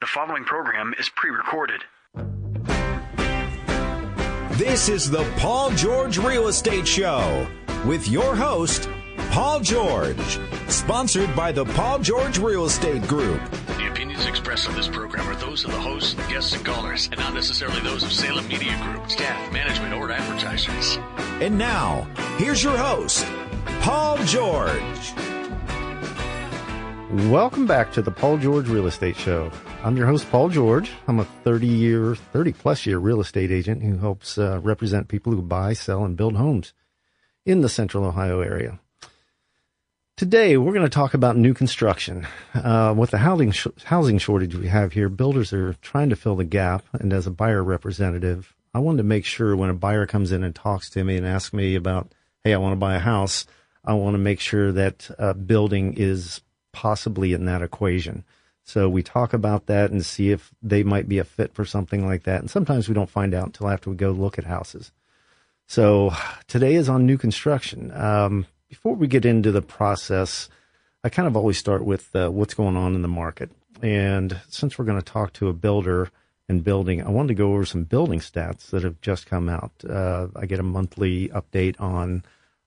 The following program is pre recorded. This is the Paul George Real Estate Show with your host, Paul George. Sponsored by the Paul George Real Estate Group. The opinions expressed on this program are those of the hosts, guests, and callers, and not necessarily those of Salem Media Group, staff, management, or advertisers. And now, here's your host, Paul George. Welcome back to the Paul George Real Estate Show. I'm your host, Paul George. I'm a 30 year, 30 plus year real estate agent who helps uh, represent people who buy, sell, and build homes in the central Ohio area. Today, we're going to talk about new construction. Uh, with the housing, sh- housing shortage we have here, builders are trying to fill the gap. And as a buyer representative, I wanted to make sure when a buyer comes in and talks to me and asks me about, hey, I want to buy a house, I want to make sure that uh, building is possibly in that equation. So we talk about that and see if they might be a fit for something like that. And sometimes we don't find out until after we go look at houses. So today is on new construction. Um, before we get into the process, I kind of always start with uh, what's going on in the market. And since we're going to talk to a builder and building, I wanted to go over some building stats that have just come out. Uh, I get a monthly update on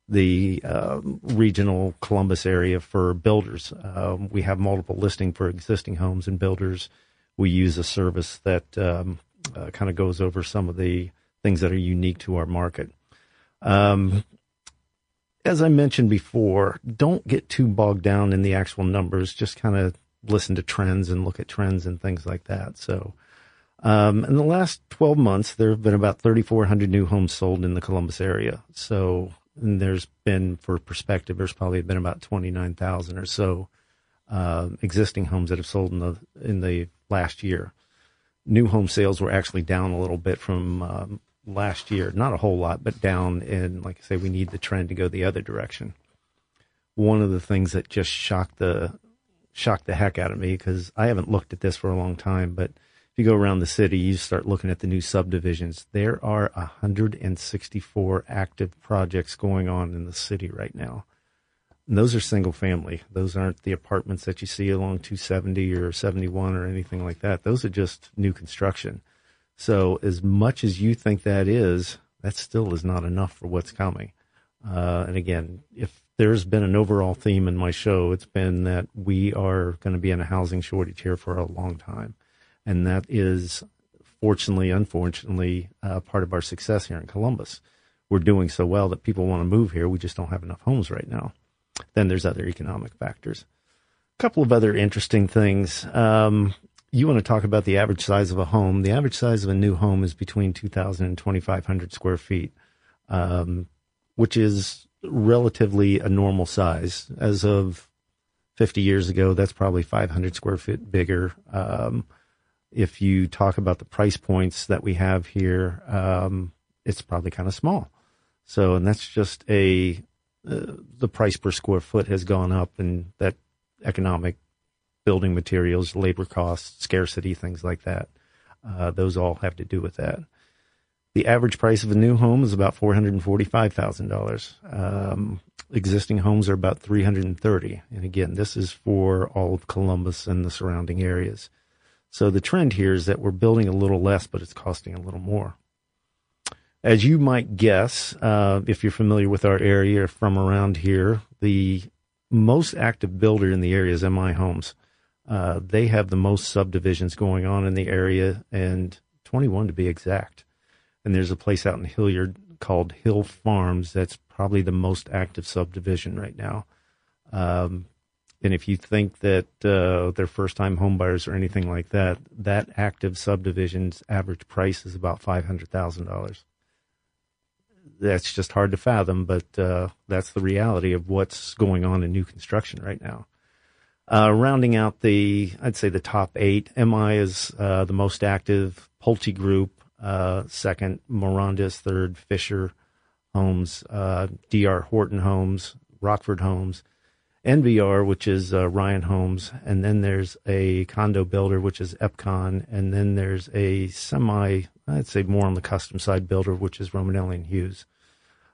the uh, regional Columbus area for builders. Uh, we have multiple listing for existing homes and builders. We use a service that um, uh, kind of goes over some of the things that are unique to our market. Um, as I mentioned before, don't get too bogged down in the actual numbers. Just kind of listen to trends and look at trends and things like that. So, um, in the last 12 months, there have been about 3,400 new homes sold in the Columbus area. So and there's been, for perspective, there's probably been about 29,000 or so uh, existing homes that have sold in the in the last year. New home sales were actually down a little bit from um, last year, not a whole lot, but down. And like I say, we need the trend to go the other direction. One of the things that just shocked the shocked the heck out of me because I haven't looked at this for a long time, but if you go around the city, you start looking at the new subdivisions. There are 164 active projects going on in the city right now. And those are single family. Those aren't the apartments that you see along 270 or 71 or anything like that. Those are just new construction. So as much as you think that is, that still is not enough for what's coming. Uh, and again, if there's been an overall theme in my show, it's been that we are going to be in a housing shortage here for a long time and that is fortunately, unfortunately, uh, part of our success here in Columbus. We're doing so well that people want to move here. We just don't have enough homes right now. Then there's other economic factors. A couple of other interesting things. Um, you want to talk about the average size of a home. The average size of a new home is between 2,000 and 2,500 square feet, um, which is relatively a normal size. As of 50 years ago, that's probably 500 square feet bigger. Um, if you talk about the price points that we have here, um, it's probably kind of small. So, and that's just a uh, the price per square foot has gone up, and that economic building materials, labor costs, scarcity, things like that. Uh, those all have to do with that. The average price of a new home is about four hundred and forty-five thousand um, dollars. Existing homes are about three hundred and thirty, and again, this is for all of Columbus and the surrounding areas. So the trend here is that we're building a little less, but it's costing a little more. As you might guess, uh, if you're familiar with our area from around here, the most active builder in the area is MI Homes. Uh, they have the most subdivisions going on in the area, and 21 to be exact. And there's a place out in Hilliard called Hill Farms that's probably the most active subdivision right now. Um, and if you think that uh, they're first time homebuyers or anything like that, that active subdivision's average price is about $500,000. That's just hard to fathom, but uh, that's the reality of what's going on in new construction right now. Uh, rounding out the, I'd say the top eight, MI is uh, the most active, Pulte Group uh, second, Maronda's third, Fisher Homes, uh, DR Horton Homes, Rockford Homes, NVR, which is uh, Ryan Homes, and then there's a condo builder, which is Epcon, and then there's a semi, I'd say more on the custom side builder, which is Romanelli and Hughes.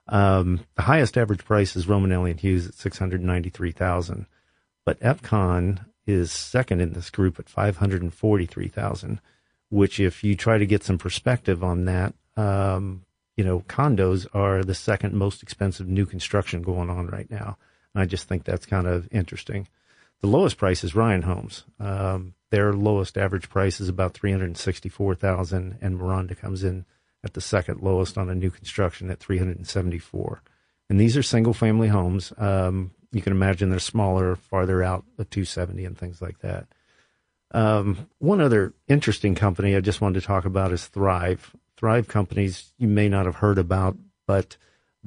Um, the highest average price is Romanelli and Hughes at six hundred ninety-three thousand, but Epcon is second in this group at five hundred and forty-three thousand. Which, if you try to get some perspective on that, um, you know, condos are the second most expensive new construction going on right now. I just think that's kind of interesting. The lowest price is Ryan Homes. Um, their lowest average price is about three hundred sixty-four thousand, and Maronda comes in at the second lowest on a new construction at 374. And these are single family homes. Um, you can imagine they're smaller, farther out, the 270 and things like that. Um, one other interesting company I just wanted to talk about is Thrive. Thrive companies you may not have heard about, but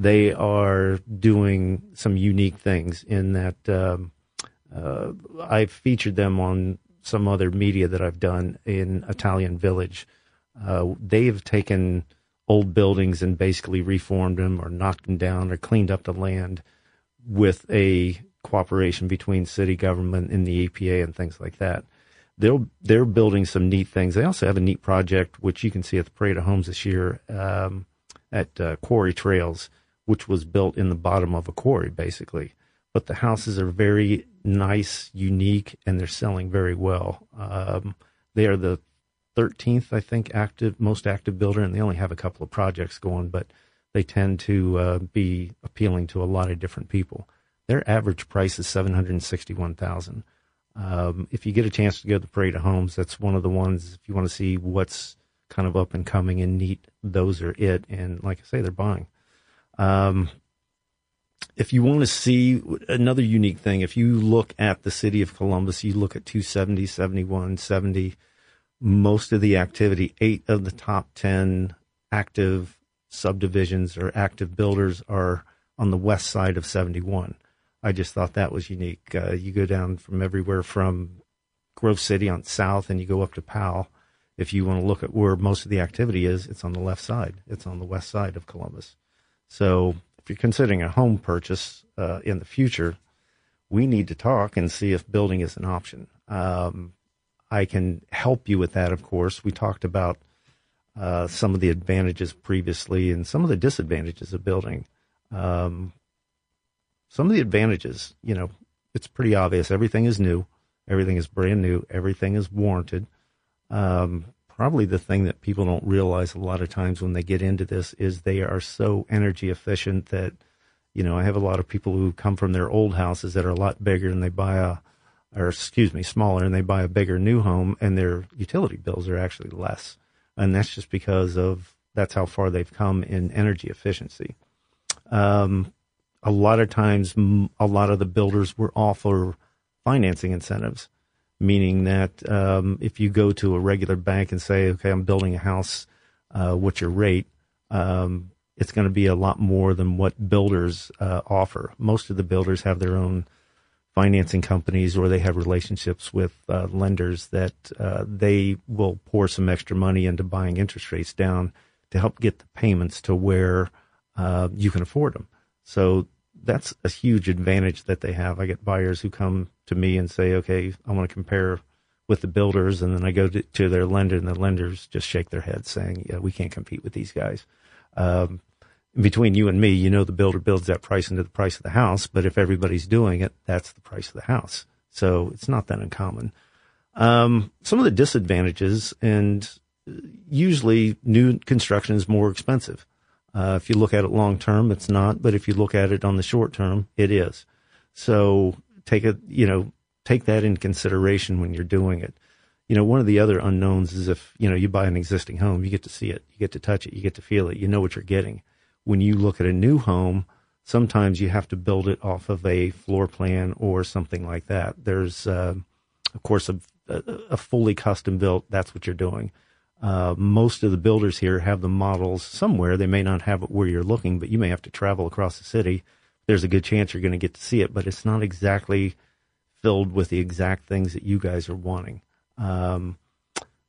they are doing some unique things in that um, uh, I've featured them on some other media that I've done in Italian Village uh, they've taken old buildings and basically reformed them or knocked them down or cleaned up the land with a cooperation between city government and the EPA and things like that. They're they're building some neat things. They also have a neat project which you can see at the Parade of Homes this year um, at uh, Quarry Trails, which was built in the bottom of a quarry basically. But the houses are very nice, unique, and they're selling very well. Um, they are the 13th, I think, active most active builder, and they only have a couple of projects going, but they tend to uh, be appealing to a lot of different people. Their average price is seven hundred sixty-one thousand. Um, if you get a chance to go to Parade of Homes, that's one of the ones. If you want to see what's kind of up and coming and neat, those are it. And like I say, they're buying. Um, if you want to see another unique thing, if you look at the city of Columbus, you look at 270, 71, 70 most of the activity, eight of the top 10 active subdivisions or active builders are on the west side of 71. I just thought that was unique. Uh, you go down from everywhere from Grove City on south and you go up to Powell. If you want to look at where most of the activity is, it's on the left side. It's on the west side of Columbus. So if you're considering a home purchase uh, in the future, we need to talk and see if building is an option. Um, I can help you with that, of course. We talked about uh, some of the advantages previously and some of the disadvantages of building. Um, some of the advantages, you know, it's pretty obvious. Everything is new, everything is brand new, everything is warranted. Um, probably the thing that people don't realize a lot of times when they get into this is they are so energy efficient that, you know, I have a lot of people who come from their old houses that are a lot bigger and they buy a or excuse me, smaller, and they buy a bigger new home, and their utility bills are actually less, and that's just because of that's how far they've come in energy efficiency. Um, a lot of times, a lot of the builders will offer financing incentives, meaning that um, if you go to a regular bank and say, "Okay, I'm building a house, uh, what's your rate?" Um, it's going to be a lot more than what builders uh, offer. Most of the builders have their own financing companies or they have relationships with uh, lenders that uh, they will pour some extra money into buying interest rates down to help get the payments to where uh, you can afford them. So that's a huge advantage that they have. I get buyers who come to me and say, okay, I want to compare with the builders. And then I go to, to their lender and the lenders just shake their heads saying, yeah, we can't compete with these guys. Um, between you and me, you know the builder builds that price into the price of the house, but if everybody's doing it, that's the price of the house. So it's not that uncommon. Um, some of the disadvantages, and usually new construction is more expensive. Uh, if you look at it long term, it's not, but if you look at it on the short term, it is. So take it, you know, take that in consideration when you're doing it. You know, one of the other unknowns is if, you know, you buy an existing home, you get to see it, you get to touch it, you get to feel it, you know what you're getting when you look at a new home, sometimes you have to build it off of a floor plan or something like that. There's, uh, of course, a, a, fully custom built. That's what you're doing. Uh, most of the builders here have the models somewhere. They may not have it where you're looking, but you may have to travel across the city. There's a good chance you're going to get to see it, but it's not exactly filled with the exact things that you guys are wanting. Um,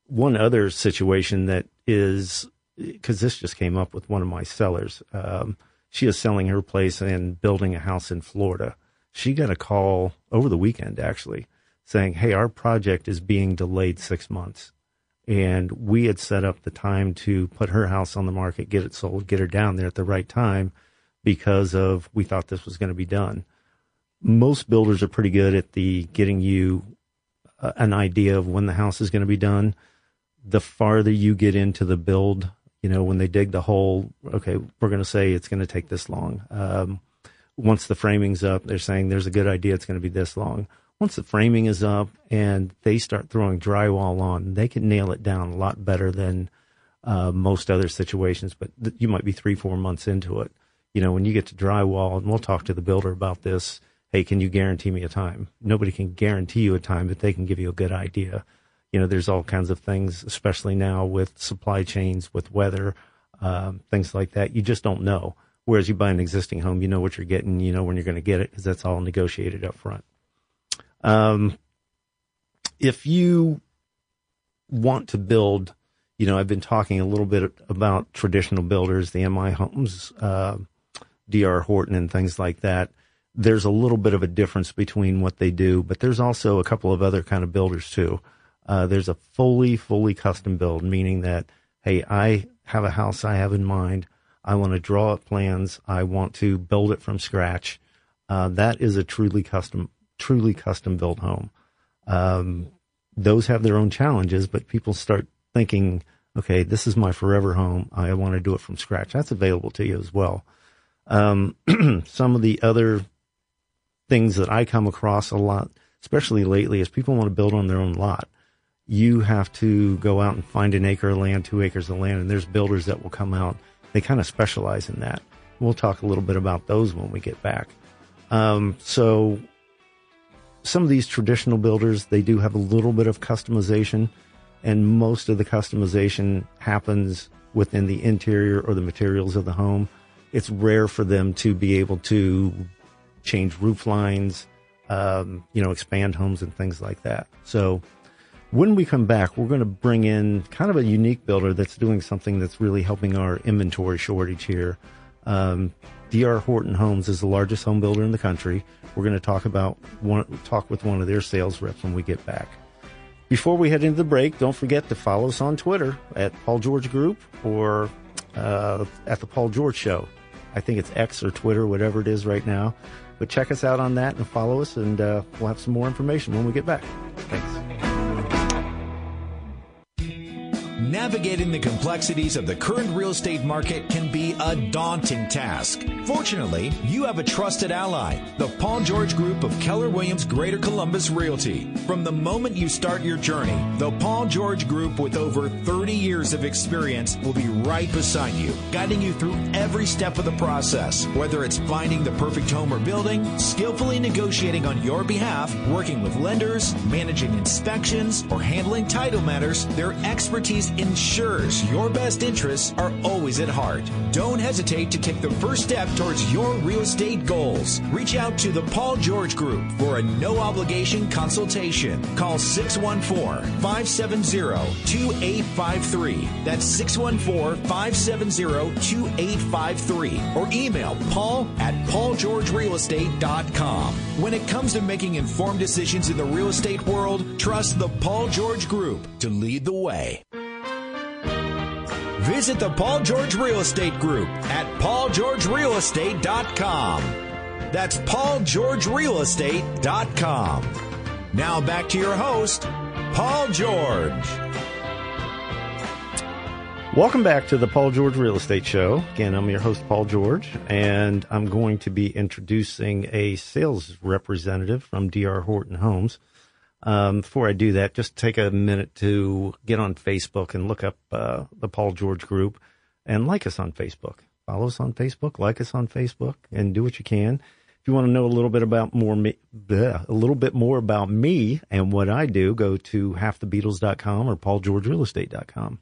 one other situation that is because this just came up with one of my sellers. Um, she is selling her place and building a house in Florida. She got a call over the weekend actually saying, Hey, our project is being delayed six months. And we had set up the time to put her house on the market, get it sold, get her down there at the right time because of we thought this was going to be done. Most builders are pretty good at the getting you uh, an idea of when the house is going to be done. The farther you get into the build, you know, when they dig the hole, okay, we're going to say it's going to take this long. Um, once the framing's up, they're saying there's a good idea it's going to be this long. Once the framing is up and they start throwing drywall on, they can nail it down a lot better than uh, most other situations. But th- you might be three, four months into it. You know, when you get to drywall, and we'll talk to the builder about this. Hey, can you guarantee me a time? Nobody can guarantee you a time, but they can give you a good idea. You know, there's all kinds of things, especially now with supply chains, with weather, um, things like that. You just don't know. Whereas you buy an existing home, you know what you're getting, you know when you're going to get it because that's all negotiated up front. Um, if you want to build, you know, I've been talking a little bit about traditional builders, the MI Homes, uh, DR Horton, and things like that. There's a little bit of a difference between what they do, but there's also a couple of other kind of builders too. Uh, there's a fully, fully custom build, meaning that, hey, I have a house I have in mind. I want to draw up plans. I want to build it from scratch. Uh, that is a truly custom, truly custom built home. Um, those have their own challenges, but people start thinking, okay, this is my forever home. I want to do it from scratch. That's available to you as well. Um, some of the other things that I come across a lot, especially lately, is people want to build on their own lot. You have to go out and find an acre of land, two acres of land, and there's builders that will come out they kind of specialize in that. We'll talk a little bit about those when we get back. Um, so some of these traditional builders, they do have a little bit of customization, and most of the customization happens within the interior or the materials of the home. It's rare for them to be able to change roof lines, um, you know, expand homes and things like that. So when we come back, we're going to bring in kind of a unique builder that's doing something that's really helping our inventory shortage here. Um, DR Horton Homes is the largest home builder in the country. We're going to talk about one, talk with one of their sales reps when we get back. Before we head into the break, don't forget to follow us on Twitter at Paul George Group or uh, at the Paul George Show. I think it's X or Twitter, whatever it is right now. But check us out on that and follow us, and uh, we'll have some more information when we get back. Thanks. Navigating the complexities of the current real estate market can be a daunting task. Fortunately, you have a trusted ally, the Paul George Group of Keller Williams Greater Columbus Realty. From the moment you start your journey, the Paul George Group with over 30 years of experience will be right beside you, guiding you through every step of the process. Whether it's finding the perfect home or building, skillfully negotiating on your behalf, working with lenders, managing inspections, or handling title matters, their expertise ensures your best interests are always at heart. Don't hesitate to take the first step towards your real estate goals. Reach out to the Paul George Group for a no obligation consultation. Call 614 570 2853. That's 614 570 2853. Or email paul at paulgeorgerealestate.com. When it comes to making informed decisions in the real estate world, trust the Paul George Group to lead the way. Visit the Paul George Real Estate Group at paulgeorgerealestate.com. That's paulgeorgerealestate.com. Now back to your host, Paul George. Welcome back to the Paul George Real Estate Show. Again, I'm your host, Paul George, and I'm going to be introducing a sales representative from DR Horton Homes. Um, before I do that, just take a minute to get on Facebook and look up uh, the Paul George Group and like us on Facebook. Follow us on Facebook, like us on Facebook, and do what you can. If you want to know a little bit about more me, bleh, a little bit more about me and what I do, go to halfthebeatles.com or paulgeorgerealestate.com.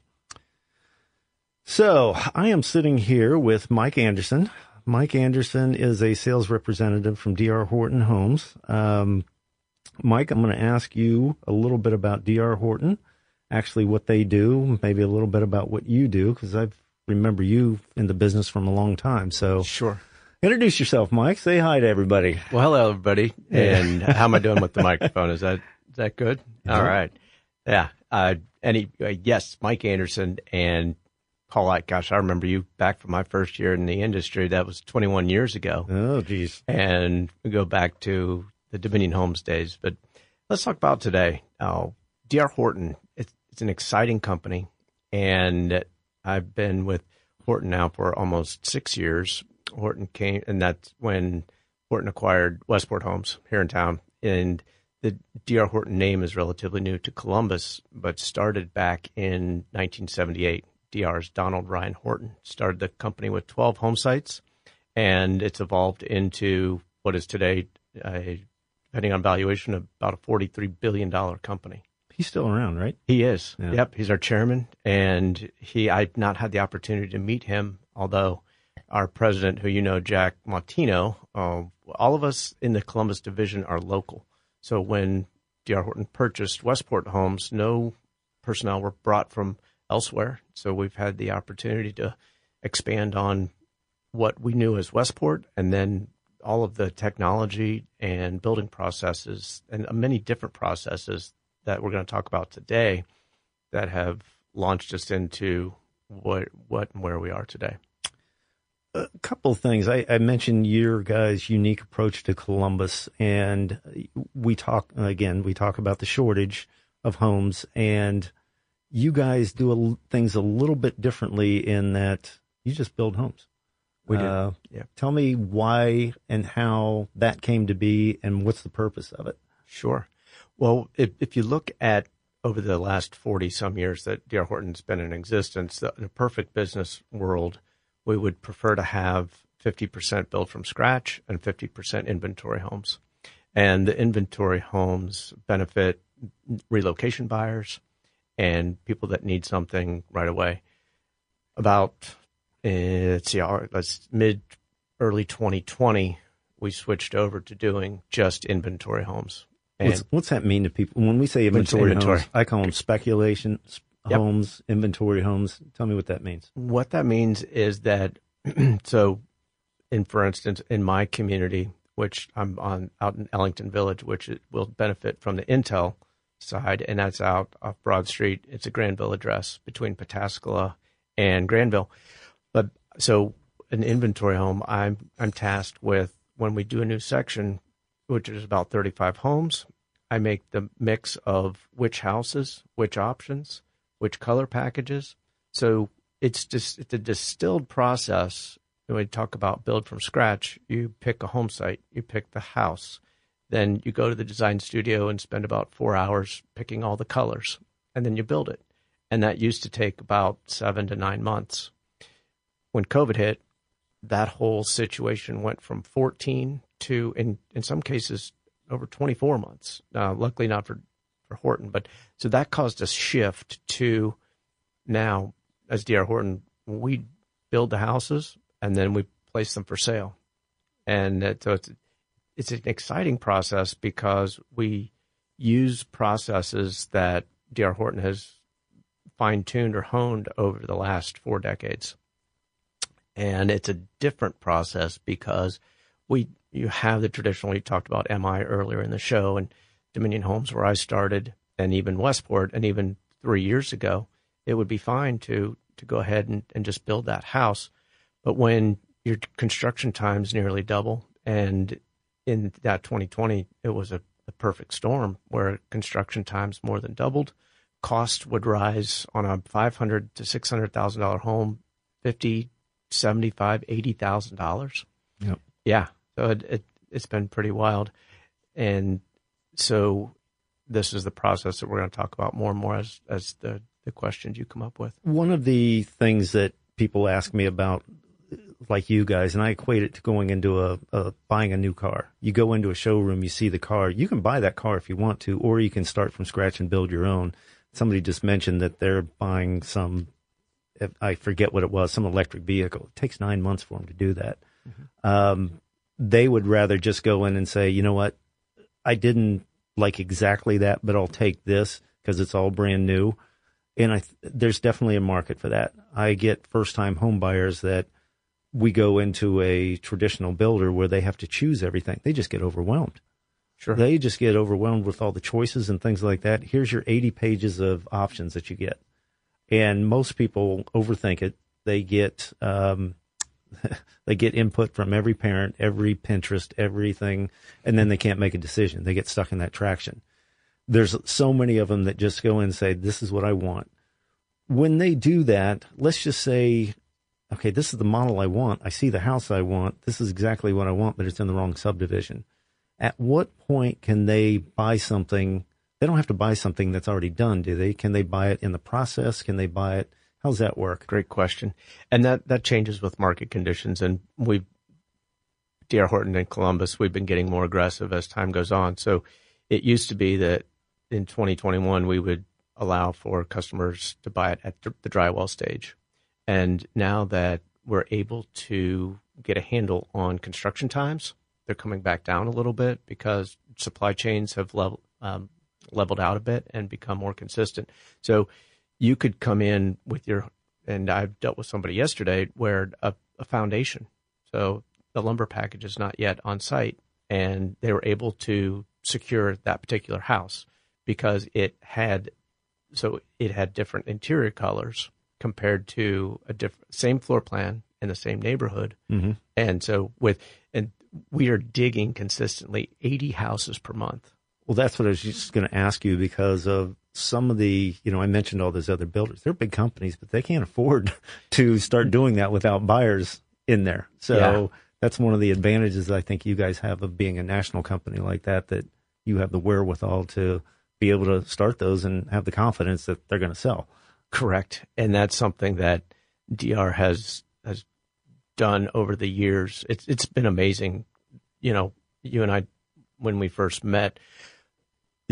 So I am sitting here with Mike Anderson. Mike Anderson is a sales representative from DR Horton Homes. Um, Mike, I'm going to ask you a little bit about DR Horton, actually what they do, maybe a little bit about what you do, because I remember you in the business from a long time. So Sure. introduce yourself, Mike. Say hi to everybody. Well, hello everybody. And how am I doing with the microphone? Is that is that good? All right. Yeah. Uh, any uh, yes, Mike Anderson and Paul. I, gosh, I remember you back from my first year in the industry. That was 21 years ago, Oh, geez. and we go back to the Dominion Homes days. But let's talk about today. Uh, DR Horton. It's, it's an exciting company, and I've been with Horton now for almost six years. Horton came, and that's when Horton acquired Westport Homes here in town. And the DR Horton name is relatively new to Columbus, but started back in 1978. DR's Donald Ryan Horton started the company with 12 home sites, and it's evolved into what is today, a, depending on valuation, about a $43 billion company. He's still around, right? He is. Yeah. Yep, he's our chairman, and he. I've not had the opportunity to meet him, although our president, who you know, Jack Montino, uh, all of us in the Columbus division are local. So when D.R. Horton purchased Westport Homes, no personnel were brought from elsewhere. So we've had the opportunity to expand on what we knew as Westport, and then all of the technology and building processes and many different processes that we're going to talk about today that have launched us into what what and where we are today. a couple of things. I, I mentioned your guys' unique approach to Columbus, and we talk again. We talk about the shortage of homes, and you guys do a, things a little bit differently in that you just build homes. We do. Uh, Yeah. Tell me why and how that came to be, and what's the purpose of it. Sure. Well, if, if you look at over the last 40 some years that D.R. Horton's been in existence, the, in a perfect business world, we would prefer to have 50% built from scratch and 50% inventory homes. And the inventory homes benefit relocation buyers and people that need something right away. About, uh, let's see, our- let's mid early 2020, we switched over to doing just inventory homes. And What's, what's that mean to people when we say inventory, inventory? homes? I call them speculation Yep. homes, inventory homes. Tell me what that means. what that means is that, so, in for instance, in my community, which I'm on out in Ellington Village, which it will benefit from the Intel side, and that's out off Broad Street. It's a Granville address between Pataskala and Granville. But so, an inventory home, I'm I'm tasked with when we do a new section, which is about 35 homes. I make the mix of which houses, which options, which color packages. So it's just it's a distilled process. When we talk about build from scratch, you pick a home site, you pick the house, then you go to the design studio and spend about four hours picking all the colors, and then you build it. And that used to take about seven to nine months. When COVID hit, that whole situation went from 14 to, in, in some cases, over 24 months. Uh, luckily, not for, for Horton, but so that caused a shift to now, as DR Horton, we build the houses and then we place them for sale. And so it's, it's an exciting process because we use processes that DR Horton has fine tuned or honed over the last four decades. And it's a different process because we you have the traditional. You talked about MI earlier in the show and Dominion Homes where I started, and even Westport, and even three years ago, it would be fine to to go ahead and, and just build that house. But when your construction times nearly double, and in that 2020, it was a, a perfect storm where construction times more than doubled. Cost would rise on a 500 to 600 thousand dollar home, 50, 75, 80 thousand dollars. Yep. Yeah. So it, it it's been pretty wild, and so this is the process that we're going to talk about more and more as as the the questions you come up with. One of the things that people ask me about, like you guys, and I equate it to going into a, a buying a new car. You go into a showroom, you see the car. You can buy that car if you want to, or you can start from scratch and build your own. Somebody just mentioned that they're buying some. I forget what it was, some electric vehicle. It takes nine months for them to do that. Um, they would rather just go in and say, you know what, I didn't like exactly that, but I'll take this because it's all brand new. And I, th- there's definitely a market for that. I get first time home buyers that we go into a traditional builder where they have to choose everything. They just get overwhelmed. Sure. They just get overwhelmed with all the choices and things like that. Here's your 80 pages of options that you get. And most people overthink it. They get, um, they get input from every parent, every Pinterest, everything, and then they can't make a decision. They get stuck in that traction. There's so many of them that just go in and say, this is what I want. When they do that, let's just say, okay, this is the model I want. I see the house I want. This is exactly what I want, but it's in the wrong subdivision. At what point can they buy something? They don't have to buy something that's already done, do they? Can they buy it in the process? Can they buy it? How's that work? Great question. And that, that changes with market conditions. And we've, D.R. Horton and Columbus, we've been getting more aggressive as time goes on. So it used to be that in 2021, we would allow for customers to buy it at the drywall stage. And now that we're able to get a handle on construction times, they're coming back down a little bit because supply chains have level, um, leveled out a bit and become more consistent. So you could come in with your, and I've dealt with somebody yesterday where a, a foundation, so the lumber package is not yet on site, and they were able to secure that particular house because it had, so it had different interior colors compared to a different same floor plan in the same neighborhood, mm-hmm. and so with and we are digging consistently 80 houses per month. Well, that's what I was just going to ask you because of some of the, you know, I mentioned all those other builders. They're big companies, but they can't afford to start doing that without buyers in there. So yeah. that's one of the advantages I think you guys have of being a national company like that, that you have the wherewithal to be able to start those and have the confidence that they're going to sell. Correct. And that's something that DR has, has done over the years. It's, it's been amazing. You know, you and I, when we first met,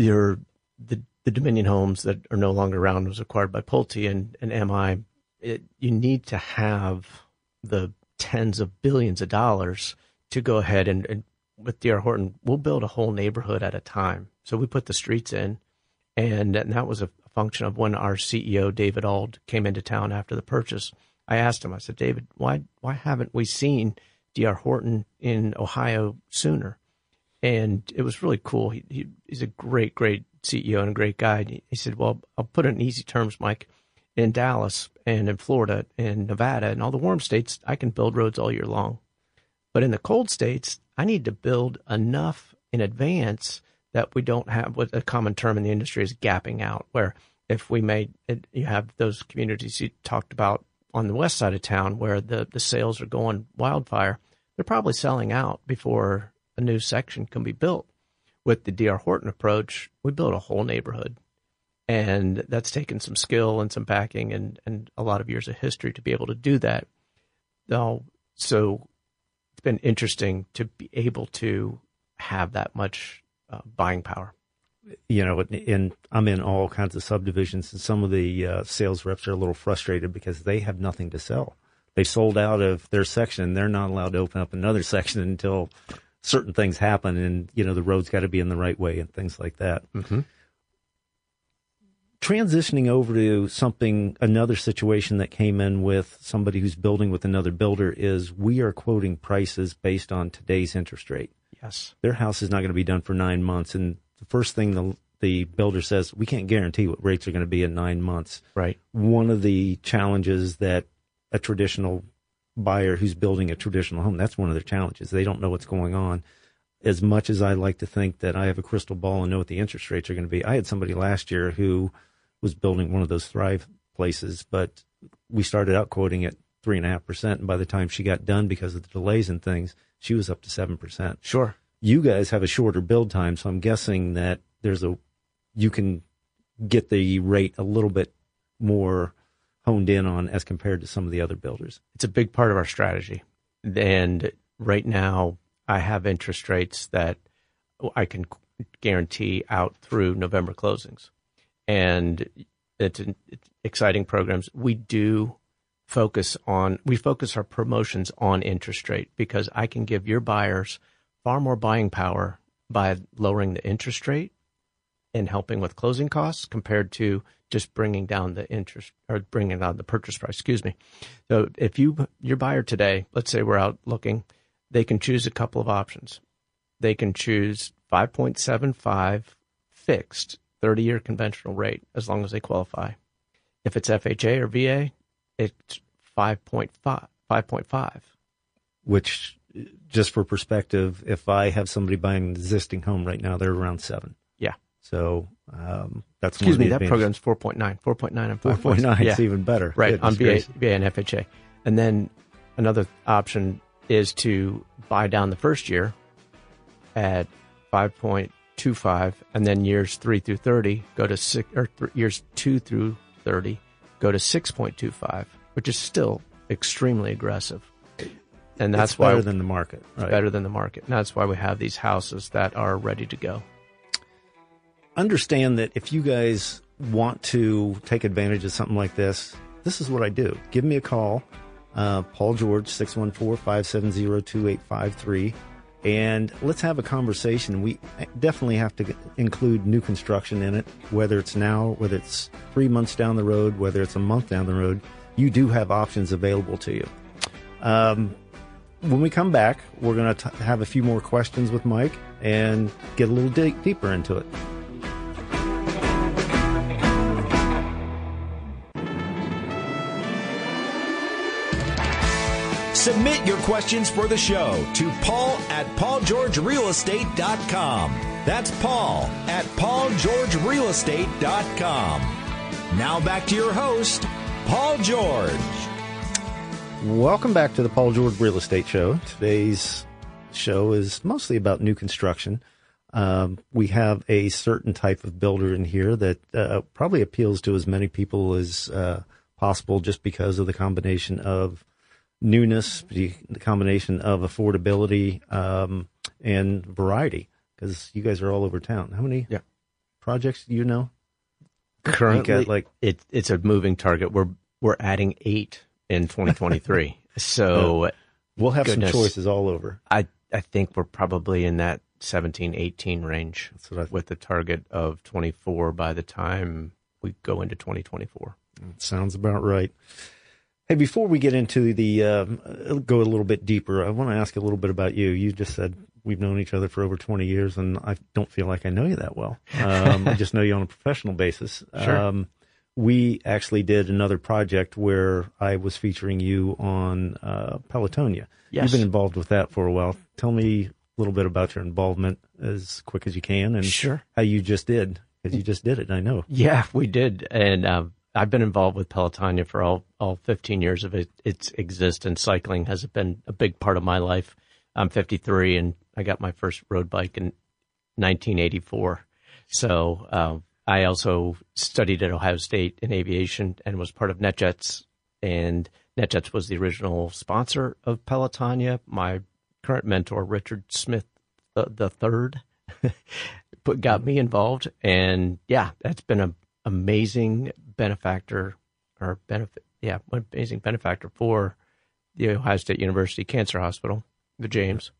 you're the the Dominion homes that are no longer around was acquired by Pulte and, and MI. It, you need to have the tens of billions of dollars to go ahead and, and with DR Horton, we'll build a whole neighborhood at a time. So we put the streets in, and, and that was a function of when our CEO David Auld came into town after the purchase. I asked him, I said, David, why why haven't we seen DR Horton in Ohio sooner? And it was really cool. He, he, he's a great, great CEO and a great guy. He said, "Well, I'll put it in easy terms, Mike. In Dallas and in Florida and Nevada and all the warm states, I can build roads all year long. But in the cold states, I need to build enough in advance that we don't have what a common term in the industry is gapping out. Where if we made you have those communities you talked about on the west side of town where the the sales are going wildfire, they're probably selling out before new section can be built with the DR Horton approach, we built a whole neighborhood. And that's taken some skill and some backing and, and a lot of years of history to be able to do that. So it's been interesting to be able to have that much uh, buying power. You know, and I'm in all kinds of subdivisions, and some of the uh, sales reps are a little frustrated because they have nothing to sell. They sold out of their section. and They're not allowed to open up another section until certain things happen and you know the road's got to be in the right way and things like that. Mm-hmm. transitioning over to something another situation that came in with somebody who's building with another builder is we are quoting prices based on today's interest rate. Yes. Their house is not going to be done for nine months and the first thing the the builder says we can't guarantee what rates are going to be in nine months. Right. One of the challenges that a traditional buyer who's building a traditional home. That's one of their challenges. They don't know what's going on. As much as I like to think that I have a crystal ball and know what the interest rates are going to be, I had somebody last year who was building one of those Thrive places, but we started out quoting at three and a half percent, and by the time she got done because of the delays and things, she was up to seven percent. Sure. You guys have a shorter build time, so I'm guessing that there's a you can get the rate a little bit more honed in on as compared to some of the other builders. It's a big part of our strategy. And right now, I have interest rates that I can guarantee out through November closings. And it's, an, it's exciting programs. We do focus on, we focus our promotions on interest rate because I can give your buyers far more buying power by lowering the interest rate in helping with closing costs compared to just bringing down the interest or bringing down the purchase price. Excuse me. So if you your buyer today, let's say we're out looking, they can choose a couple of options. They can choose 5.75 fixed 30 year conventional rate as long as they qualify. If it's FHA or VA, it's 5.5. 5.5. Which, just for perspective, if I have somebody buying an existing home right now, they're around seven. Yeah. So um, that's excuse me. That program's 4.9, 4.9 and 4.9. Yeah. It's even better. Right Goodness on VA, VA and FHA, and then another option is to buy down the first year at 5.25, and then years three through 30 go to six, or th- years two through 30 go to 6.25, which is still extremely aggressive. And that's it's better why than the market. Right? better than the market. And that's why we have these houses that are ready to go. Understand that if you guys want to take advantage of something like this, this is what I do. Give me a call, uh, Paul George, 614 570 2853 and let's have a conversation. We definitely have to include new construction in it, whether it's now, whether it's three months down the road, whether it's a month down the road. You do have options available to you. Um, when we come back, we're going to have a few more questions with Mike and get a little d- deeper into it. Submit your questions for the show to Paul at paulgeorgerealestate.com. That's Paul at paulgeorgerealestate.com. Now back to your host, Paul George. Welcome back to the Paul George Real Estate Show. Today's show is mostly about new construction. Um, we have a certain type of builder in here that uh, probably appeals to as many people as uh, possible just because of the combination of newness, the, the combination of affordability um, and variety. Because you guys are all over town. How many yeah. projects do you know? Currently, like it, it's a moving target. We're we're adding eight in 2023. so we'll have goodness, some choices all over. I I think we're probably in that 17, 18 range with the target of 24 by the time we go into 2024. That sounds about right. Hey, before we get into the uh, go a little bit deeper, I want to ask a little bit about you. You just said we've known each other for over 20 years, and I don't feel like I know you that well. Um, I just know you on a professional basis. Sure. Um, we actually did another project where I was featuring you on uh, Pelotonia. Yes. You've been involved with that for a while. Tell me a little bit about your involvement as quick as you can, and sure. how you just did because you just did it. I know. Yeah, we did, and. Um, I've been involved with Pelotonia for all, all 15 years of it, its existence. Cycling has been a big part of my life. I'm 53 and I got my first road bike in 1984. So uh, I also studied at Ohio State in aviation and was part of NetJets. And NetJets was the original sponsor of Pelotonia. My current mentor, Richard Smith the, the third, got me involved. And yeah, that's been an amazing benefactor or benefit, yeah, amazing benefactor for the Ohio State University Cancer Hospital, the James,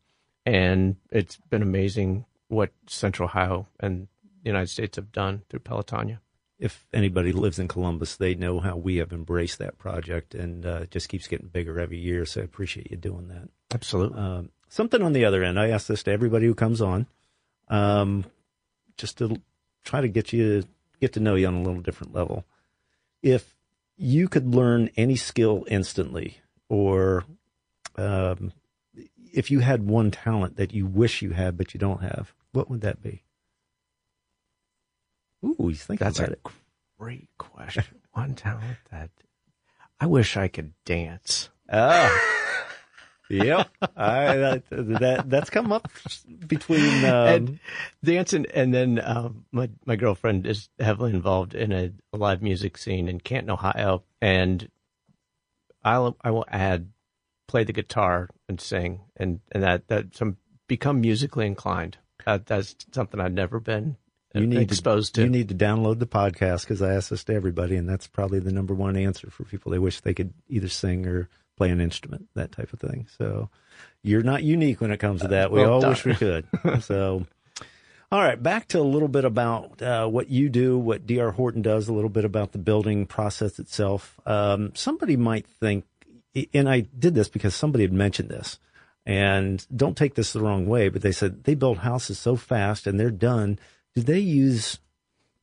and it's been amazing what Central Ohio and the United States have done through Pelotonia. If anybody lives in Columbus, they know how we have embraced that project, and uh, it just keeps getting bigger every year. So I appreciate you doing that. Absolutely. Um, something on the other end. I ask this to everybody who comes on, um, just to try to get you get to know you on a little different level if you could learn any skill instantly, or um, if you had one talent that you wish you had but you don't have, what would that be? Ooh, he's thinking That's about a it. Great question. one talent that I wish I could dance. Ah. yep, I, that, that that's come up between um, and dancing, and then um, my my girlfriend is heavily involved in a, a, live music scene in Canton, Ohio, and I'll I will add play the guitar and sing, and and that that some become musically inclined. that's something I've never been you need exposed to, to. You need to download the podcast because I ask this to everybody, and that's probably the number one answer for people. They wish they could either sing or play an instrument, that type of thing. So you're not unique when it comes to that. We well, all wish we could. so, All right, back to a little bit about uh, what you do, what DR Horton does, a little bit about the building process itself. Um, somebody might think, and I did this because somebody had mentioned this, and don't take this the wrong way, but they said they build houses so fast and they're done. Do they use,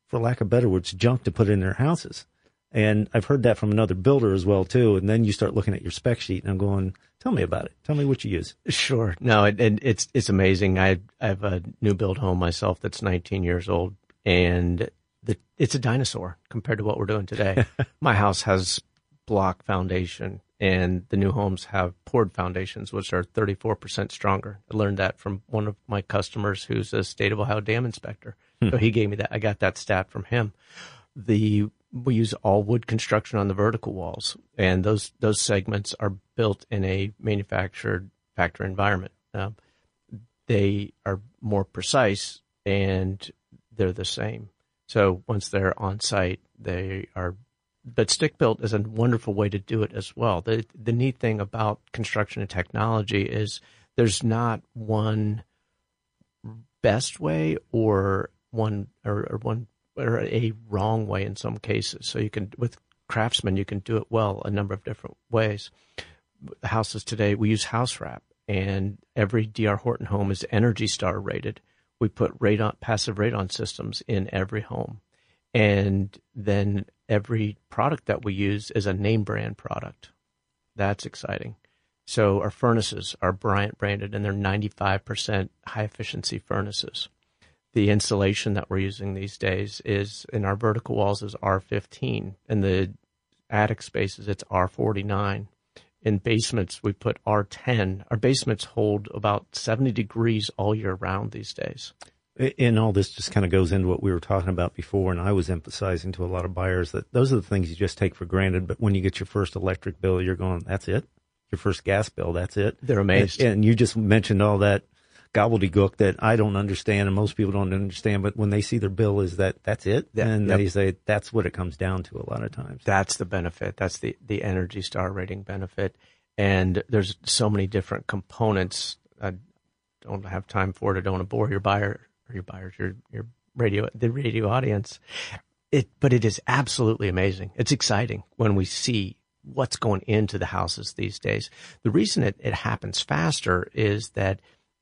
for lack of better words, junk to put in their houses? And I've heard that from another builder as well too. And then you start looking at your spec sheet, and I'm going, Tell me about it. Tell me what you use. Sure. No, and it, it's it's amazing. I I have a new build home myself that's 19 years old, and the it's a dinosaur compared to what we're doing today. My house has block foundation, and the new homes have poured foundations, which are 34% stronger. I learned that from one of my customers who's a state of Ohio dam inspector. Hmm. So he gave me that. I got that stat from him. The we use all wood construction on the vertical walls, and those those segments are built in a manufactured factory environment. Uh, they are more precise and they're the same. So once they're on site, they are. But stick built is a wonderful way to do it as well. The the neat thing about construction and technology is there's not one best way or one or, or one or a wrong way in some cases. So you can with craftsmen you can do it well a number of different ways. Houses today we use house wrap, and every DR Horton home is Energy Star rated. We put radon passive radon systems in every home, and then every product that we use is a name brand product. That's exciting. So our furnaces are Bryant branded, and they're 95% high efficiency furnaces the insulation that we're using these days is in our vertical walls is R15. In the attic spaces, it's R49. In basements, we put R10. Our basements hold about 70 degrees all year round these days. And all this just kind of goes into what we were talking about before, and I was emphasizing to a lot of buyers that those are the things you just take for granted. But when you get your first electric bill, you're going, "That's it." Your first gas bill, that's it. They're amazed. And, and you just mentioned all that gobbledygook that I don't understand and most people don't understand. But when they see their bill, is that that's it? Yeah, and yep. they say that's what it comes down to a lot of times. That's the benefit. That's the the Energy Star rating benefit. And there's so many different components. I don't have time for it. I don't want to bore your buyer or your buyers, your your radio the radio audience. It, but it is absolutely amazing. It's exciting when we see what's going into the houses these days. The reason it, it happens faster is that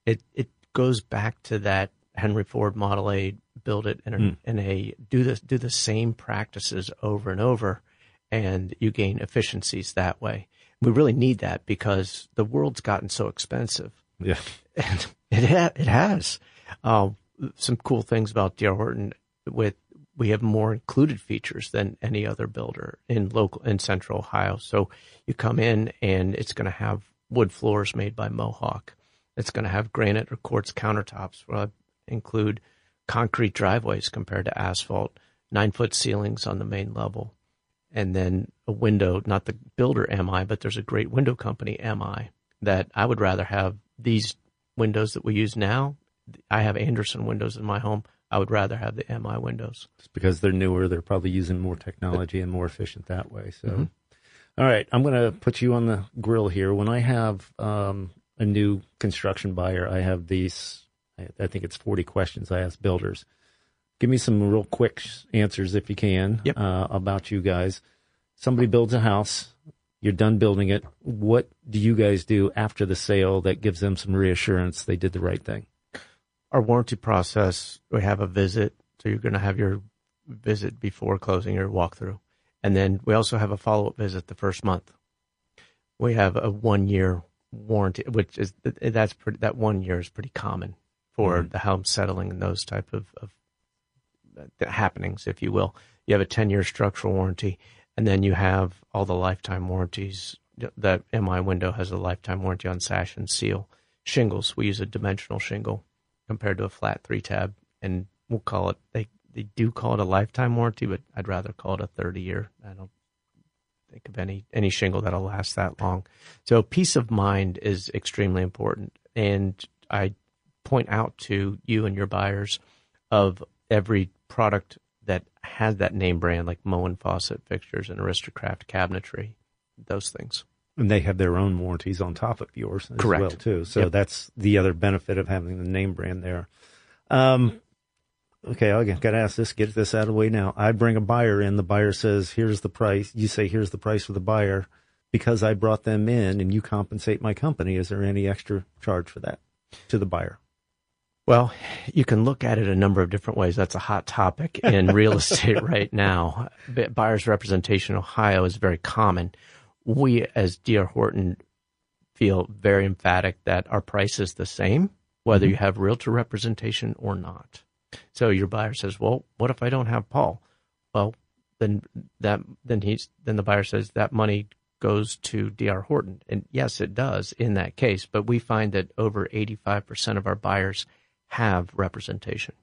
it it goes back to that Henry Ford Model A build it in a, mm. in a do this do the same practices over and over, and you gain efficiencies that way. We really need that because the world's gotten so expensive. Yeah, and it ha- it has. Uh, some cool things about DR Horton with we have more included features than any other builder in local in central Ohio. So you come in and it's going to have wood floors made by Mohawk. It's going to have granite or quartz countertops. Will include concrete driveways compared to asphalt, nine foot ceilings on the main level, and then a window, not the builder MI, but there's a great window company MI that I would rather have these windows that we use now. I have Andersen windows in my home. I would rather have the MI windows. It's because they're newer. They're probably using more technology and more efficient that way. So, mm-hmm. All right, I'm going to put you on the grill here. When I have um, a new construction buyer, I have these. I think it's 40 questions I ask builders. Give me some real quick answers if you can yep. uh, about you guys. Somebody builds a house, you're done building it. What do you guys do after the sale that gives them some reassurance they did the right thing? Our warranty process, we have a visit. So you're going to have your visit before closing your walkthrough. And then we also have a follow up visit the first month. We have a one year warranty, which is that's pretty, that one year is pretty common for mm-hmm. the home settling and those type of, of uh, happenings, if you will. You have a 10 year structural warranty, and then you have all the lifetime warranties. That MI window has a lifetime warranty on sash and seal. Shingles, we use a dimensional shingle compared to a flat three tab, and we'll call it, they, they do call it a lifetime warranty, but I'd rather call it a 30 year. I don't think of any any shingle that'll last that long. So peace of mind is extremely important, and I point out to you and your buyers of every product that has that name brand, like Moen faucet fixtures and Aristokraft cabinetry, those things. And they have their own warranties on top of yours as Correct. well too. So yep. that's the other benefit of having the name brand there. Um, okay, I got to ask this, get this out of the way now. I bring a buyer in. The buyer says, here's the price. You say, here's the price for the buyer. Because I brought them in and you compensate my company, is there any extra charge for that to the buyer? Well, you can look at it a number of different ways. That's a hot topic in real estate right now. Buyer's representation in Ohio is very common. We, as D.R. Horton, feel very emphatic that our price is the same, whether mm-hmm. you have realtor representation or not. So your buyer says, "Well, what if I don't have Paul?" Well, then that then he's then the buyer says that money goes to DR Horton, and yes, it does in that case. But we find that over eighty five percent of our buyers have representation.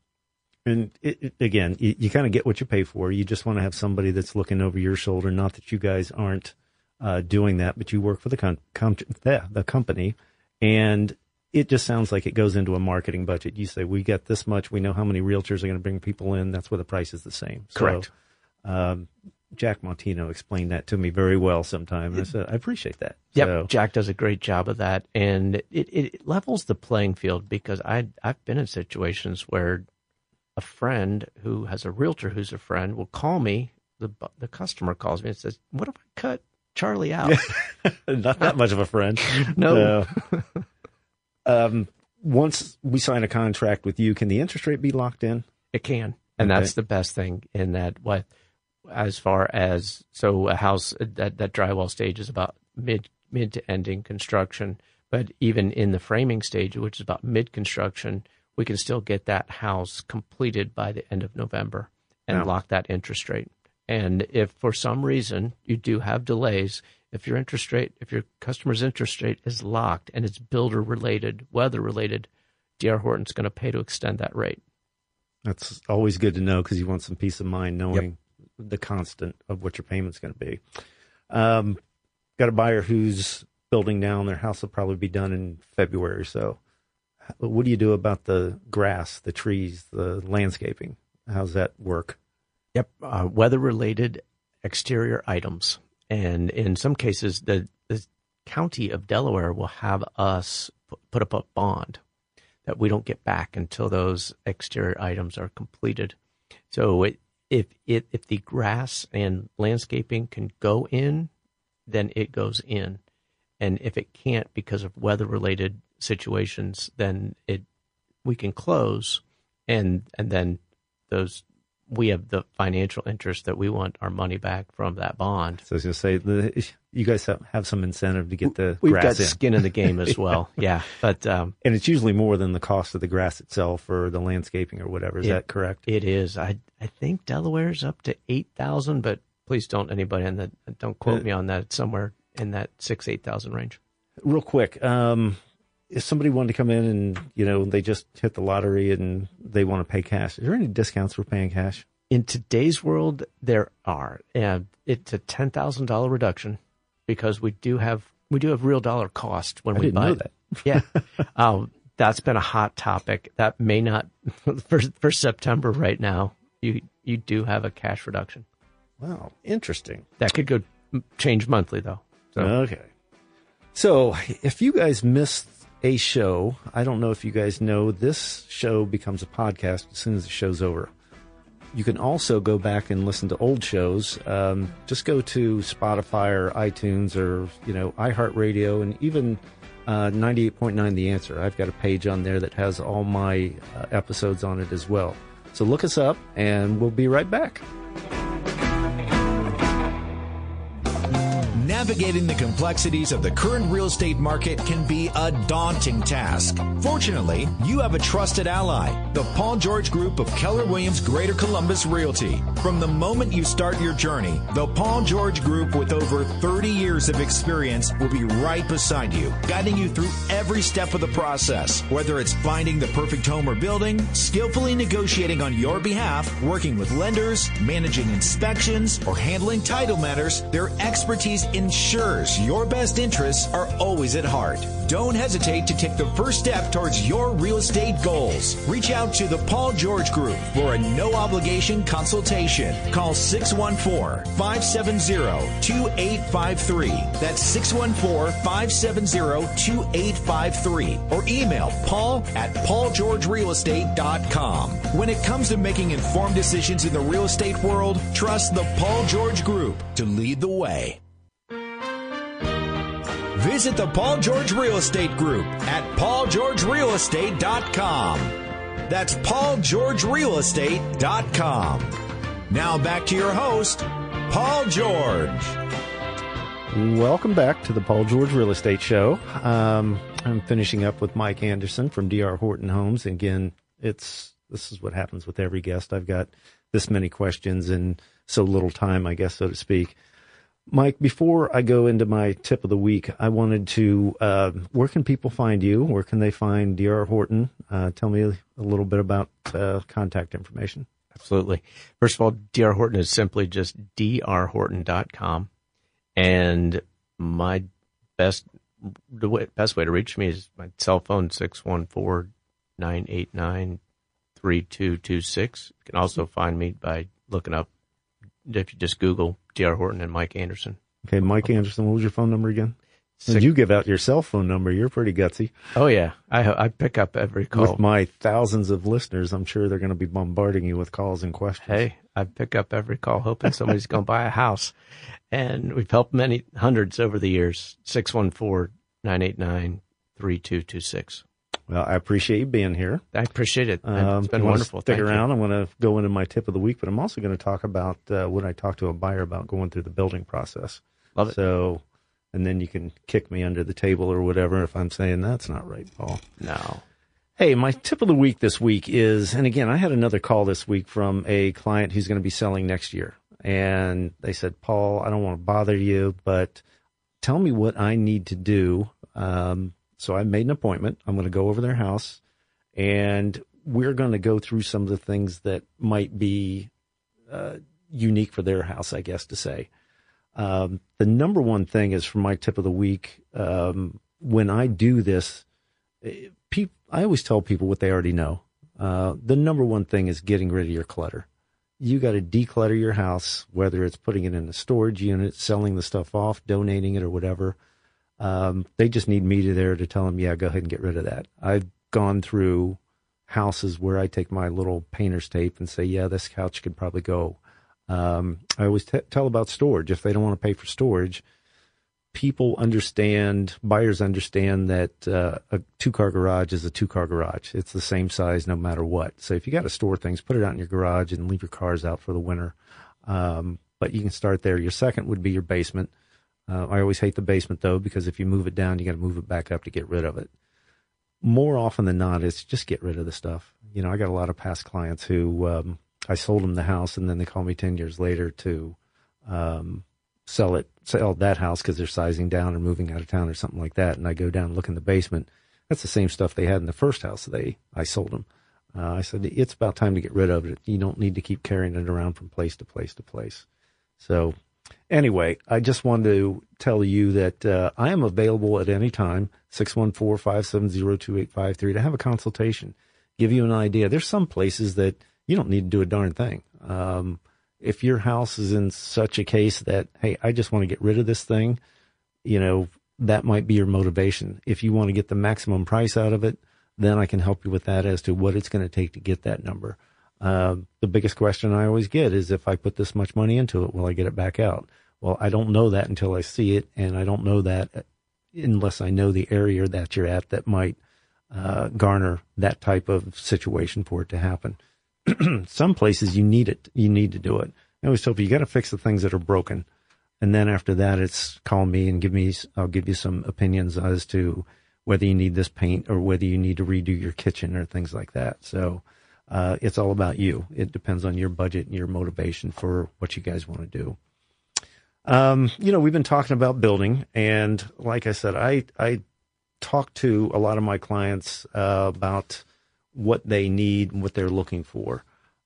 And it, it, again, you, you kind of get what you pay for. You just want to have somebody that's looking over your shoulder. Not that you guys aren't uh, doing that, but you work for the, com- com- the, the company, and it just sounds like it goes into a marketing budget. You say we get this much. We know how many realtors are going to bring people in. That's where the price is the same. Correct. Um, Jack Montino explained that to me very well sometime. I said, I appreciate that. Yep. So, Jack does a great job of that. And it, it levels the playing field because I, I've been in situations where a friend who has a realtor who's a friend will call me. The, the customer calls me and says, What if I cut Charlie out? Not that much of a friend. no. um, once we sign a contract with you, can the interest rate be locked in? It can. And okay. that's the best thing in that what as far as so a house that that drywall stage is about mid mid to ending construction, but even in the framing stage, which is about mid construction, we can still get that house completed by the end of November and wow. lock that interest rate. And if for some reason you do have delays, if your interest rate, if your customer's interest rate is locked and it's builder related, weather related, DR Horton's going to pay to extend that rate. That's always good to know because you want some peace of mind knowing yep the constant of what your payment's going to be. Um, got a buyer who's building down. Their house will probably be done in February. So, what do you do about the grass, the trees, the landscaping? How's that work? Yep, uh, weather related exterior items, and in some cases, the, the county of Delaware will have us put up a bond that we don't get back until those exterior items are completed. So it, if it if the grass and landscaping can go in, then it goes in, and if it can't because of weather related situations, then it we can close, and and then those we have the financial interest that we want our money back from that bond. So I was going to say, the, you guys have, have some incentive to get the We've grass got in. skin in the game as well. yeah. But, um, and it's usually more than the cost of the grass itself or the landscaping or whatever. Is it, that correct? It is. I, I think Delaware's up to 8,000, but please don't anybody on that, don't quote uh, me on that. It's somewhere in that six, 8,000 range. Real quick. Um, if somebody wanted to come in and you know they just hit the lottery and they want to pay cash, is there any discounts for paying cash? In today's world, there are, and it's a ten thousand dollar reduction because we do have we do have real dollar cost when I we buy. that. yeah, um, that's been a hot topic. That may not for for September right now. You you do have a cash reduction. Wow, interesting. That could go change monthly though. So. Okay. So if you guys missed a show. I don't know if you guys know this show becomes a podcast as soon as the show's over. You can also go back and listen to old shows. Um, just go to Spotify or iTunes or you know iHeartRadio and even uh, 98.9 The Answer. I've got a page on there that has all my uh, episodes on it as well. So look us up, and we'll be right back. Navigating the complexities of the current real estate market can be a daunting task. Fortunately, you have a trusted ally, the Paul George Group of Keller Williams Greater Columbus Realty. From the moment you start your journey, the Paul George Group with over 30 years of experience will be right beside you, guiding you through every step of the process. Whether it's finding the perfect home or building, skillfully negotiating on your behalf, working with lenders, managing inspections, or handling title matters, their expertise in ensures your best interests are always at heart. Don't hesitate to take the first step towards your real estate goals. Reach out to the Paul George Group for a no obligation consultation. Call 614 570 2853. That's 614 570 2853. Or email paul at paulgeorgerealestate.com. When it comes to making informed decisions in the real estate world, trust the Paul George Group to lead the way. Visit the Paul George Real Estate Group at paulgeorgerealestate.com. That's paulgeorgerealestate.com. Now back to your host, Paul George. Welcome back to the Paul George Real Estate Show. Um, I'm finishing up with Mike Anderson from DR Horton Homes. Again, it's this is what happens with every guest. I've got this many questions and so little time, I guess, so to speak. Mike, before I go into my tip of the week, I wanted to, uh, where can people find you? Where can they find DR Horton? Uh, tell me a little bit about uh, contact information. Absolutely. First of all, DR Horton is simply just drhorton.com. And my best, the way, best way to reach me is my cell phone, 614 989 3226. You can also find me by looking up, if you just Google DR Horton and Mike Anderson. Okay, Mike Anderson, what was your phone number again? Six, you give out your cell phone number. You're pretty gutsy. Oh yeah, I I pick up every call. With my thousands of listeners, I'm sure they're going to be bombarding you with calls and questions. Hey, I pick up every call, hoping somebody's going to buy a house, and we've helped many hundreds over the years. 614-989-3226. Well, I appreciate you being here. I appreciate it. Um, it's been wonderful. Stick Thank around. You. I'm going to go into my tip of the week, but I'm also going to talk about uh, when I talk to a buyer about going through the building process. Love it. So, and then you can kick me under the table or whatever if I'm saying that's not right, Paul. No. Hey, my tip of the week this week is, and again, I had another call this week from a client who's going to be selling next year. And they said, Paul, I don't want to bother you, but tell me what I need to do. Um, so I made an appointment. I'm going to go over their house and we're going to go through some of the things that might be uh, unique for their house, I guess to say. Um, the number one thing is for my tip of the week. Um, when I do this, pe- I always tell people what they already know. Uh, the number one thing is getting rid of your clutter. You got to declutter your house, whether it's putting it in a storage unit, selling the stuff off, donating it, or whatever. Um, they just need me to there to tell them, yeah, go ahead and get rid of that. I've gone through houses where I take my little painter's tape and say, yeah, this couch could probably go. Um, I always t- tell about storage. If they don't want to pay for storage, people understand, buyers understand that uh, a two car garage is a two car garage. It's the same size no matter what. So if you got to store things, put it out in your garage and leave your cars out for the winter. Um, but you can start there. Your second would be your basement. Uh, I always hate the basement though because if you move it down, you got to move it back up to get rid of it. More often than not, it's just get rid of the stuff. You know, I got a lot of past clients who um, I sold them the house, and then they call me ten years later to um, sell it, sell that house because they're sizing down or moving out of town or something like that. And I go down and look in the basement. That's the same stuff they had in the first house they I sold them. Uh, I said it's about time to get rid of it. You don't need to keep carrying it around from place to place to place. So anyway, I just wanted to tell you that uh, I am available at any time, 614-570-2853 to have a consultation, give you an idea. There's some places that you don't need to do a darn thing. Um, if your house is in such a case that, hey, I just want to get rid of this thing, you know, that might be your motivation. If you want to get the maximum price out of it, then I can help you with that as to what it's going to take to get that number. Uh, the biggest question I always get is if I put this much money into it, will I get it back out? Well, I don't know that until I see it, and I don't know that unless I know the area that you're at that might uh, garner that type of situation for it to happen. Some places you need it, you need to do it. I always tell people you got to fix the things that are broken, and then after that, it's call me and give me. I'll give you some opinions as to whether you need this paint or whether you need to redo your kitchen or things like that. So. Uh, it's all about you. It depends on your budget and your motivation for what you guys want to do. Um, you know, we've been talking about building, and like I said, I I talk to a lot of my clients uh, about what they need and what they're looking for.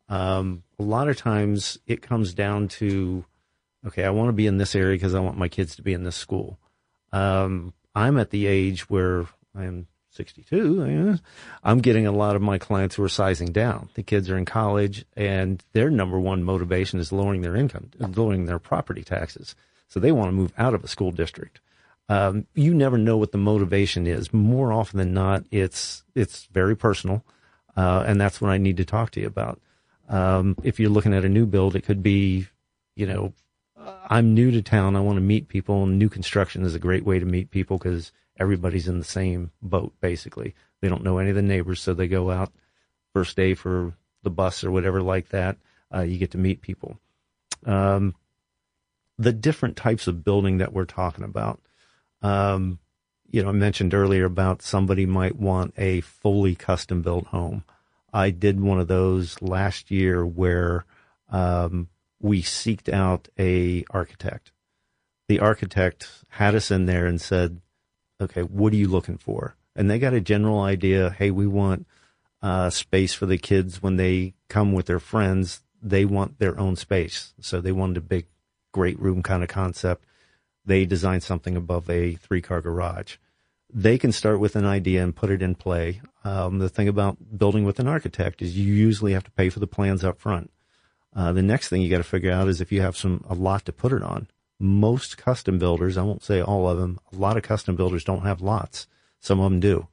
Um, a lot of times, it comes down to okay, I want to be in this area because I want my kids to be in this school. Um, I'm at the age where I am 62. I'm getting a lot of my clients who are sizing down. The kids are in college and their number one motivation is lowering their income, lowering their property taxes. So they want to move out of a school district. Um, you never know what the motivation is. More often than not, it's, it's very personal. Uh, and that's what I need to talk to you about. Um, if you're looking at a new build, it could be, you know, I'm new to town. I want to meet people. And new construction is a great way to meet people because everybody's in the same boat, basically. They don't know any of the neighbors, so they go out first day for the bus or whatever like that. Uh, you get to meet people. Um, the different types of building that we're talking about. Um, you know, I mentioned earlier about somebody might want a fully custom built home. I did one of those last year where um, we seeked out a architect. The architect had us in there and said, "Okay, what are you looking for?" And they got a general idea. Hey, we want uh, space for the kids when they come with their friends. They want their own space, so they wanted a big, great room kind of concept. They designed something above a three-car garage. They can start with an idea and put it in play. Um, the thing about building with an architect is you usually have to pay for the plans up front uh, the next thing you got to figure out is if you have some a lot to put it on. Most custom builders, I won't say all of them, a lot of custom builders don't have lots. Some of them do,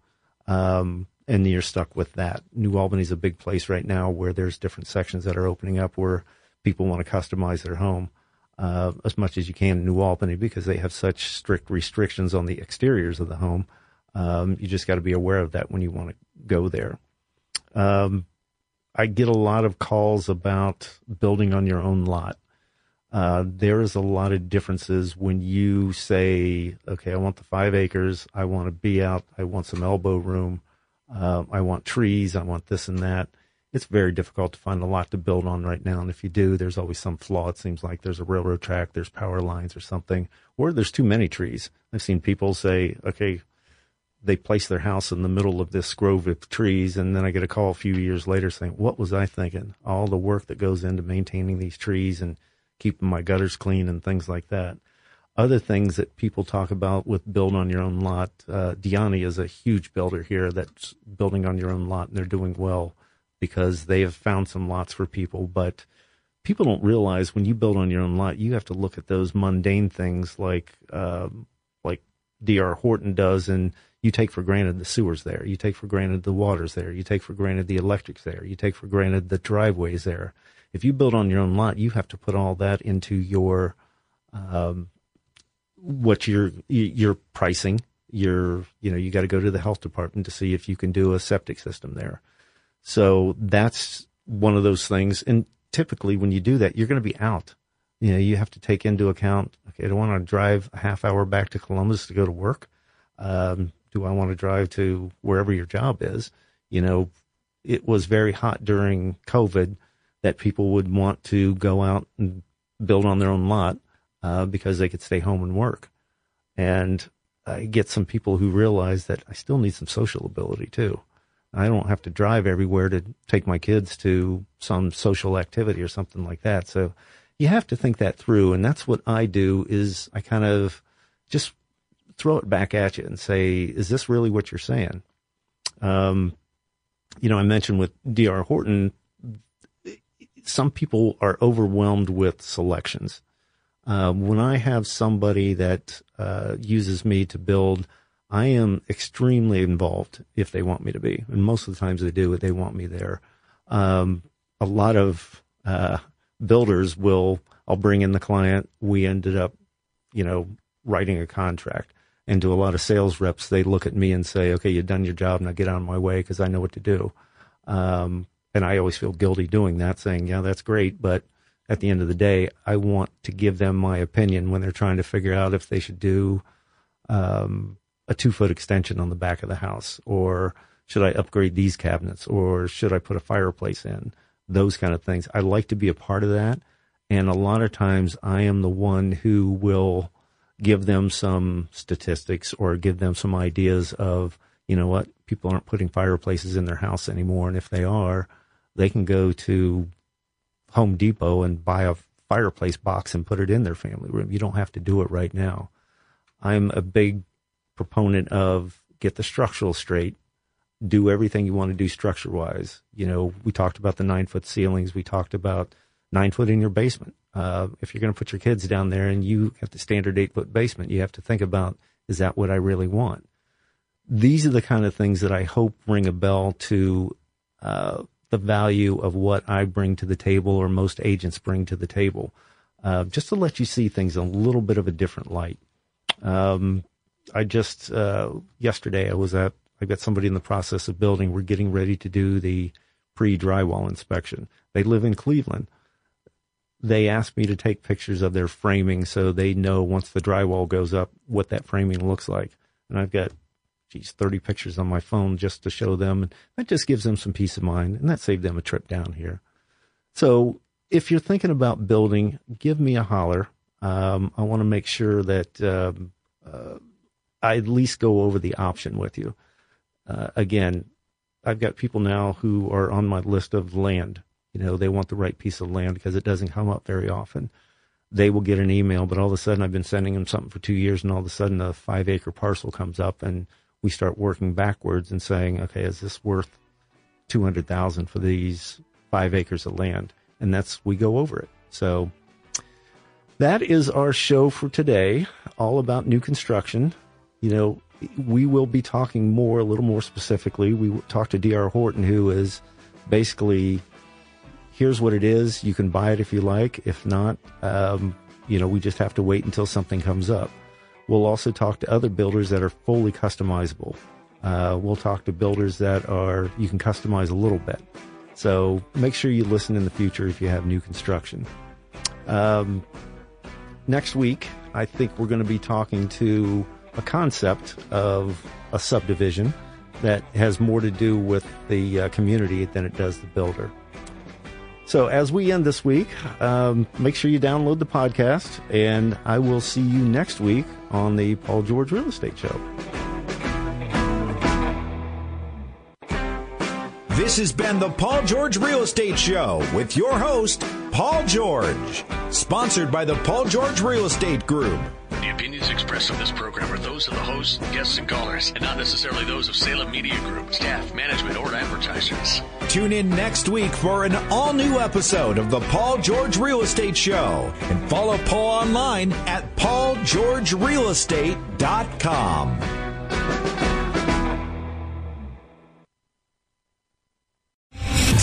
um, and you're stuck with that. New Albany's a big place right now where there's different sections that are opening up where people want to customize their home uh, as much as you can in New Albany because they have such strict restrictions on the exteriors of the home. Um, you just got to be aware of that when you want to go there. Um, I get a lot of calls about building on your own lot. Uh, there is a lot of differences when you say, okay, I want the five acres. I want to be out. I want some elbow room. Uh, I want trees. I want this and that. It's very difficult to find a lot to build on right now. And if you do, there's always some flaw. It seems like there's a railroad track, there's power lines or something, or there's too many trees. I've seen people say, okay, they place their house in the middle of this grove of trees, and then I get a call a few years later saying, "What was I thinking? All the work that goes into maintaining these trees and keeping my gutters clean and things like that." Other things that people talk about with build on your own lot. Uh, DiYanni is a huge builder here that's building on your own lot, and they're doing well because they have found some lots for people. But people don't realize when you build on your own lot, you have to look at those mundane things like uh, like D.R. Horton does and you take for granted the sewers there. You take for granted the water's there. You take for granted the electric's there. You take for granted the driveway's there. If you build on your own lot, you have to put all that into your um, what your your pricing. Your you know you got to go to the health department to see if you can do a septic system there. So that's one of those things. And typically, when you do that, you're going to be out. You know, you have to take into account. Okay, I don't want to drive a half hour back to Columbus to go to work. Um, do I want to drive to wherever your job is? You know, it was very hot during COVID that people would want to go out and build on their own lot uh, because they could stay home and work. And I get some people who realize that I still need some social ability too. I don't have to drive everywhere to take my kids to some social activity or something like that. So you have to think that through. And that's what I do is I kind of just throw it back at you and say, is this really what you're saying? Um, you know, I mentioned with DR Horton, some people are overwhelmed with selections. Uh, when I have somebody that uh, uses me to build, I am extremely involved if they want me to be, and most of the times they do. They want me there. Um, a lot of uh, builders will. I'll bring in the client. We ended up, you know, writing a contract. And to a lot of sales reps, they look at me and say, okay, you've done your job. Now get out of my way because I know what to do. Um, and I always feel guilty doing that, saying, yeah, that's great. But at the end of the day, I want to give them my opinion when they're trying to figure out if they should do um, a two foot extension on the back of the house or should I upgrade these cabinets or should I put a fireplace in? Those kind of things. I like to be a part of that. And a lot of times I am the one who will give them some statistics or give them some ideas of, you know what, people aren't putting fireplaces in their house anymore. And if they are, they can go to Home Depot and buy a fireplace box and put it in their family room. You don't have to do it right now. I'm a big proponent of get the structural straight, do everything you want to do structure wise. You know, we talked about the nine foot ceilings. We talked about nine foot in your basement. Uh, if you're going to put your kids down there and you have the standard eight foot basement, you have to think about, is that what I really want? These are the kind of things that I hope ring a bell to, uh, the value of what I bring to the table or most agents bring to the table, uh, just to let you see things in a little bit of a different light. Um, I just, uh, yesterday I was at, I got somebody in the process of building. We're getting ready to do the pre drywall inspection. They live in Cleveland. They asked me to take pictures of their framing so they know once the drywall goes up what that framing looks like. And I've got geez, 30 pictures on my phone just to show them. And that just gives them some peace of mind. And that saved them a trip down here. So if you're thinking about building, give me a holler. Um, I want to make sure that um, uh, I at least go over the option with you. Uh, again, I've got people now who are on my list of land. You know, they want the right piece of land because it doesn't come up very often. They will get an email, but all of a sudden I've been sending them something for two years, and all of a sudden a five acre parcel comes up, and we start working backwards and saying, okay, is this worth two hundred thousand for these five acres of land? And that's we go over it. So that is our show for today, all about new construction. You know, we will be talking more, a little more specifically. We talked to D.R. Horton, who is basically here's what it is. You can buy it if you like. If not, um, you know, we just have to wait until something comes up. We'll also talk to other builders that are fully customizable. Uh, we'll talk to builders that are you can customize a little bit. So make sure you listen in the future if you have new construction. Um, next week, I think we're going to be talking to a concept of a subdivision that has more to do with the uh, community than it does the builder. So, as we end this week, um, make sure you download the podcast, and I will see you next week on the Paul George Real Estate Show. This has been the Paul George Real Estate Show with your host, Paul George. Sponsored by the Paul George Real Estate Group. Expressed on this program are those of the hosts, guests, and callers, and not necessarily those of Salem Media Group, staff, management, or advertisers. Tune in next week for an all new episode of the Paul George Real Estate Show and follow Paul online at paulgeorgerealestate.com.